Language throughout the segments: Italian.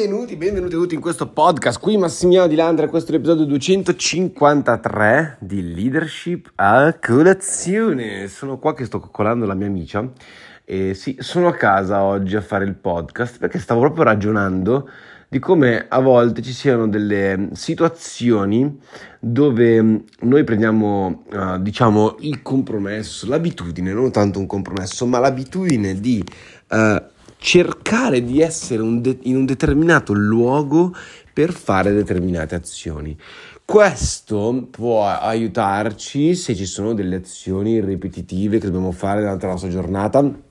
Benvenuti, benvenuti tutti in questo podcast. Qui Massimiliano Di Landra, questo è l'episodio 253 di Leadership a colazione. Sono qua che sto coccolando la mia amica e sì, sono a casa oggi a fare il podcast perché stavo proprio ragionando di come a volte ci siano delle situazioni dove noi prendiamo, uh, diciamo, il compromesso, l'abitudine, non tanto un compromesso, ma l'abitudine di uh, cercare di essere un de- in un determinato luogo per fare determinate azioni. Questo può aiutarci se ci sono delle azioni ripetitive che dobbiamo fare durante la nostra giornata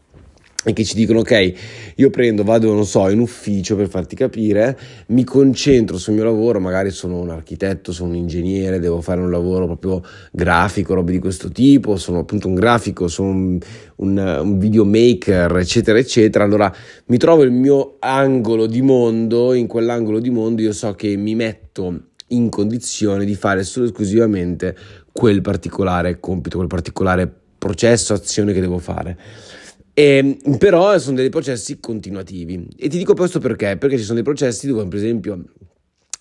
e che ci dicono ok io prendo vado non so in ufficio per farti capire mi concentro sul mio lavoro magari sono un architetto sono un ingegnere devo fare un lavoro proprio grafico robe di questo tipo sono appunto un grafico sono un, un, un videomaker eccetera eccetera. Allora mi trovo il mio angolo di mondo in quell'angolo di mondo io so che mi metto in condizione di fare solo esclusivamente quel particolare compito quel particolare processo azione che devo fare e, ehm, però sono dei processi continuativi. E ti dico questo perché? Perché ci sono dei processi dove, per esempio,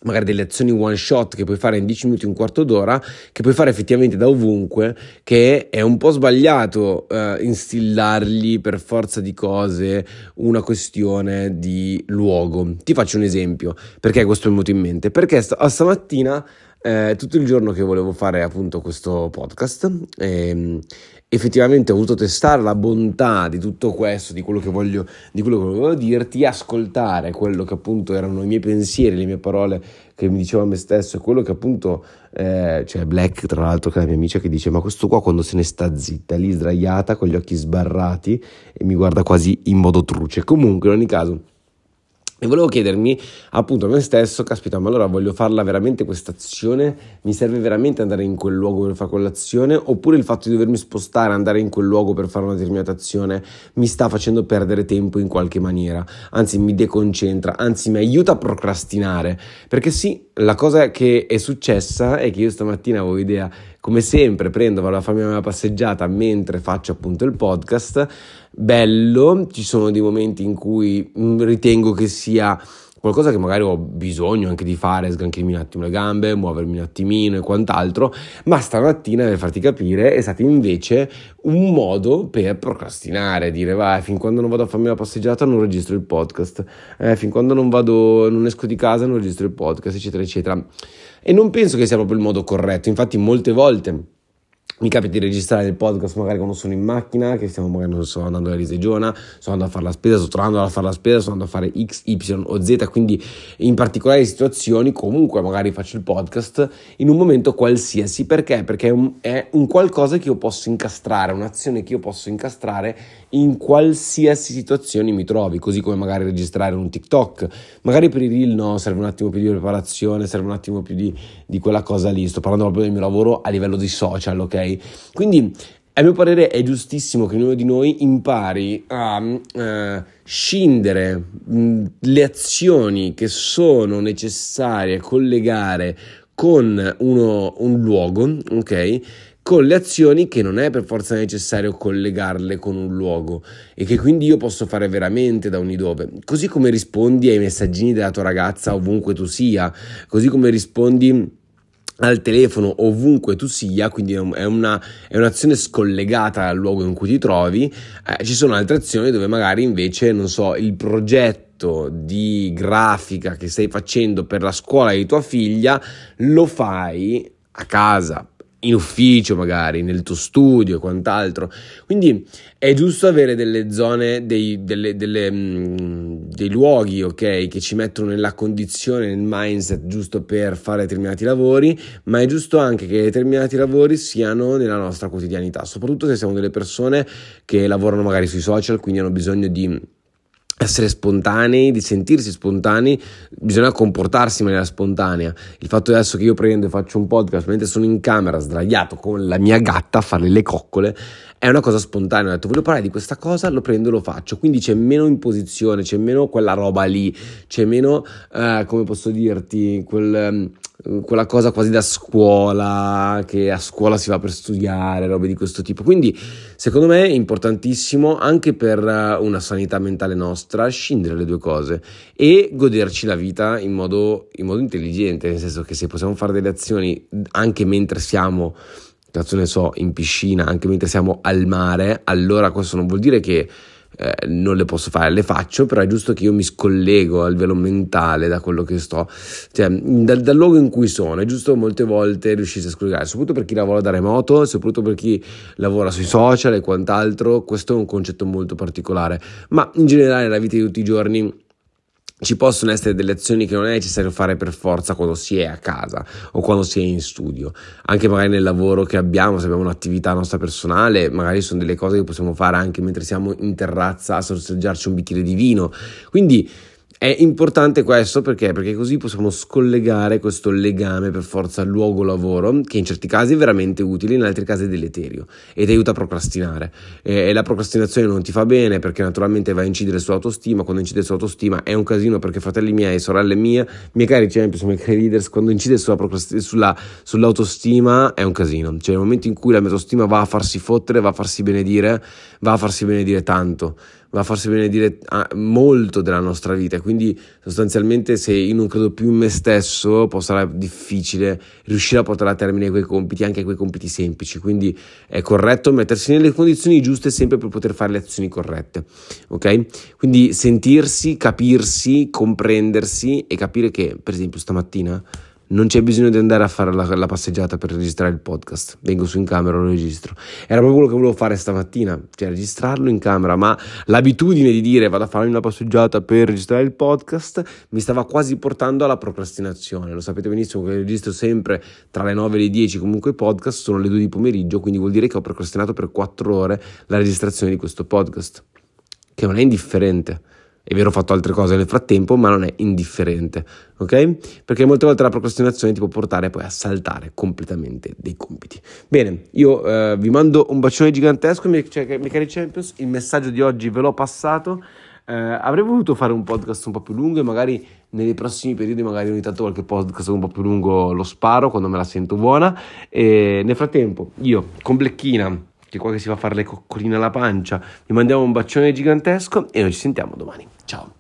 magari delle azioni one shot che puoi fare in 10 minuti, un quarto d'ora, che puoi fare effettivamente da ovunque, che è un po' sbagliato uh, instillargli per forza di cose una questione di luogo. Ti faccio un esempio, perché questo è venuto in mente? Perché st- stamattina eh, tutto il giorno che volevo fare appunto questo podcast ehm, effettivamente ho voluto testare la bontà di tutto questo, di quello che voglio, di quello che volevo dirti, ascoltare quello che appunto erano i miei pensieri, le mie parole che mi dicevo a me stesso, e quello che appunto, eh, cioè Black tra l'altro che è la mia amica che dice ma questo qua quando se ne sta zitta, lì sdraiata con gli occhi sbarrati e mi guarda quasi in modo truce, comunque in ogni caso e volevo chiedermi appunto a me stesso, caspita, ma allora voglio farla veramente questa azione? Mi serve veramente andare in quel luogo per fare quell'azione? Oppure il fatto di dovermi spostare, andare in quel luogo per fare una determinata azione mi sta facendo perdere tempo in qualche maniera? Anzi, mi deconcentra, anzi, mi aiuta a procrastinare. Perché sì, la cosa che è successa è che io stamattina avevo idea come sempre prendo, vado a farmi una passeggiata mentre faccio appunto il podcast, bello, ci sono dei momenti in cui mm, ritengo che sia qualcosa che magari ho bisogno anche di fare, sgranchirmi un attimo le gambe, muovermi un attimino e quant'altro, ma stamattina per farti capire è stato invece un modo per procrastinare, dire vai, fin quando non vado a farmi la passeggiata non registro il podcast, eh, fin quando non vado, non esco di casa non registro il podcast, eccetera, eccetera. E non penso che sia proprio il modo corretto, infatti molte volte mi capita di registrare il podcast magari quando sono in macchina, che stiamo magari non so, andando alla risegiona, sto andando a fare la spesa, sto tornando a fare la spesa, sto andando a fare X, Y o Z, quindi in particolari situazioni comunque magari faccio il podcast in un momento qualsiasi, perché? Perché è un, è un qualcosa che io posso incastrare, un'azione che io posso incastrare in qualsiasi situazione mi trovi, così come magari registrare un TikTok, magari per i reel no, serve un attimo più di preparazione, serve un attimo più di, di quella cosa lì, sto parlando proprio del mio lavoro a livello di social, ok? Quindi a mio parere è giustissimo che ognuno di noi impari a uh, scindere mh, le azioni che sono necessarie a collegare con uno, un luogo, ok? Con le azioni che non è per forza necessario collegarle con un luogo e che quindi io posso fare veramente da ogni dove. Così come rispondi ai messaggini della tua ragazza ovunque tu sia, così come rispondi al telefono ovunque tu sia, quindi è, una, è un'azione scollegata dal luogo in cui ti trovi, eh, ci sono altre azioni dove magari invece, non so, il progetto di grafica che stai facendo per la scuola di tua figlia lo fai a casa in ufficio magari, nel tuo studio e quant'altro. Quindi è giusto avere delle zone, dei, delle, delle, mm, dei luoghi, ok, che ci mettono nella condizione, nel mindset giusto per fare determinati lavori, ma è giusto anche che determinati lavori siano nella nostra quotidianità, soprattutto se siamo delle persone che lavorano magari sui social, quindi hanno bisogno di essere spontanei, di sentirsi spontanei, bisogna comportarsi in maniera spontanea. Il fatto adesso che io prendo e faccio un podcast mentre sono in camera sdraiato con la mia gatta a fare le coccole è una cosa spontanea. Ho detto voglio parlare di questa cosa, lo prendo e lo faccio. Quindi c'è meno imposizione, c'è meno quella roba lì, c'è meno, eh, come posso dirti, quel. Quella cosa quasi da scuola, che a scuola si va per studiare, robe di questo tipo. Quindi, secondo me è importantissimo anche per una sanità mentale nostra scindere le due cose e goderci la vita in modo, in modo intelligente, nel senso che se possiamo fare delle azioni anche mentre siamo cazzo ne so, in piscina, anche mentre siamo al mare, allora questo non vuol dire che eh, non le posso fare, le faccio, però è giusto che io mi scollego a livello mentale da quello che sto, cioè dal, dal luogo in cui sono, è giusto molte volte riuscire a scollegare, soprattutto per chi lavora da remoto, soprattutto per chi lavora sui social e quant'altro, questo è un concetto molto particolare, ma in generale nella vita di tutti i giorni ci possono essere delle azioni che non è necessario fare per forza quando si è a casa o quando si è in studio, anche magari nel lavoro che abbiamo, se abbiamo un'attività nostra personale, magari sono delle cose che possiamo fare anche mentre siamo in terrazza a sorseggiarci un bicchiere di vino. Quindi è importante questo perché? Perché così possiamo scollegare questo legame per forza luogo-lavoro, che in certi casi è veramente utile, in altri casi è deleterio e ti aiuta a procrastinare. E la procrastinazione non ti fa bene perché naturalmente va a incidere sull'autostima, quando incide sull'autostima è un casino perché fratelli miei, sorelle mie, miei cari champions, miei cari leaders, quando incide sulla sulla, sull'autostima è un casino. Cioè nel momento in cui la mia autostima va a farsi fottere, va a farsi benedire, va a farsi benedire tanto va a farsi benedire molto della nostra vita. Quindi, sostanzialmente, se io non credo più in me stesso, può sarà difficile riuscire a portare a termine quei compiti, anche quei compiti semplici. Quindi è corretto mettersi nelle condizioni giuste sempre per poter fare le azioni corrette. Ok? Quindi sentirsi, capirsi, comprendersi e capire che, per esempio, stamattina non c'è bisogno di andare a fare la, la, passeggiata per registrare il podcast. Vengo su in camera e lo registro. Era proprio quello che volevo fare stamattina, cioè registrarlo in camera, ma l'abitudine di dire vado a farmi una passeggiata per registrare il podcast mi stava quasi portando alla procrastinazione. Lo sapete benissimo che registro sempre tra le 9 e le 10 comunque podcast, sono le 2 di pomeriggio, quindi vuol dire che ho procrastinato per 4 ore la registrazione di questo podcast, che non è indifferente. È vero, ho fatto altre cose nel frattempo, ma non è indifferente, ok? Perché molte volte la procrastinazione ti può portare poi a saltare completamente dei compiti. Bene, io eh, vi mando un bacione gigantesco, miei, cioè, miei cari Champions. Il messaggio di oggi ve l'ho passato. Eh, avrei voluto fare un podcast un po' più lungo e magari nei prossimi periodi, magari ogni tanto qualche podcast un po' più lungo lo sparo quando me la sento buona. E nel frattempo, io con Blecchina che qua che si va a fare le coccoline alla pancia. Vi mandiamo un bacione gigantesco e noi ci sentiamo domani. Ciao.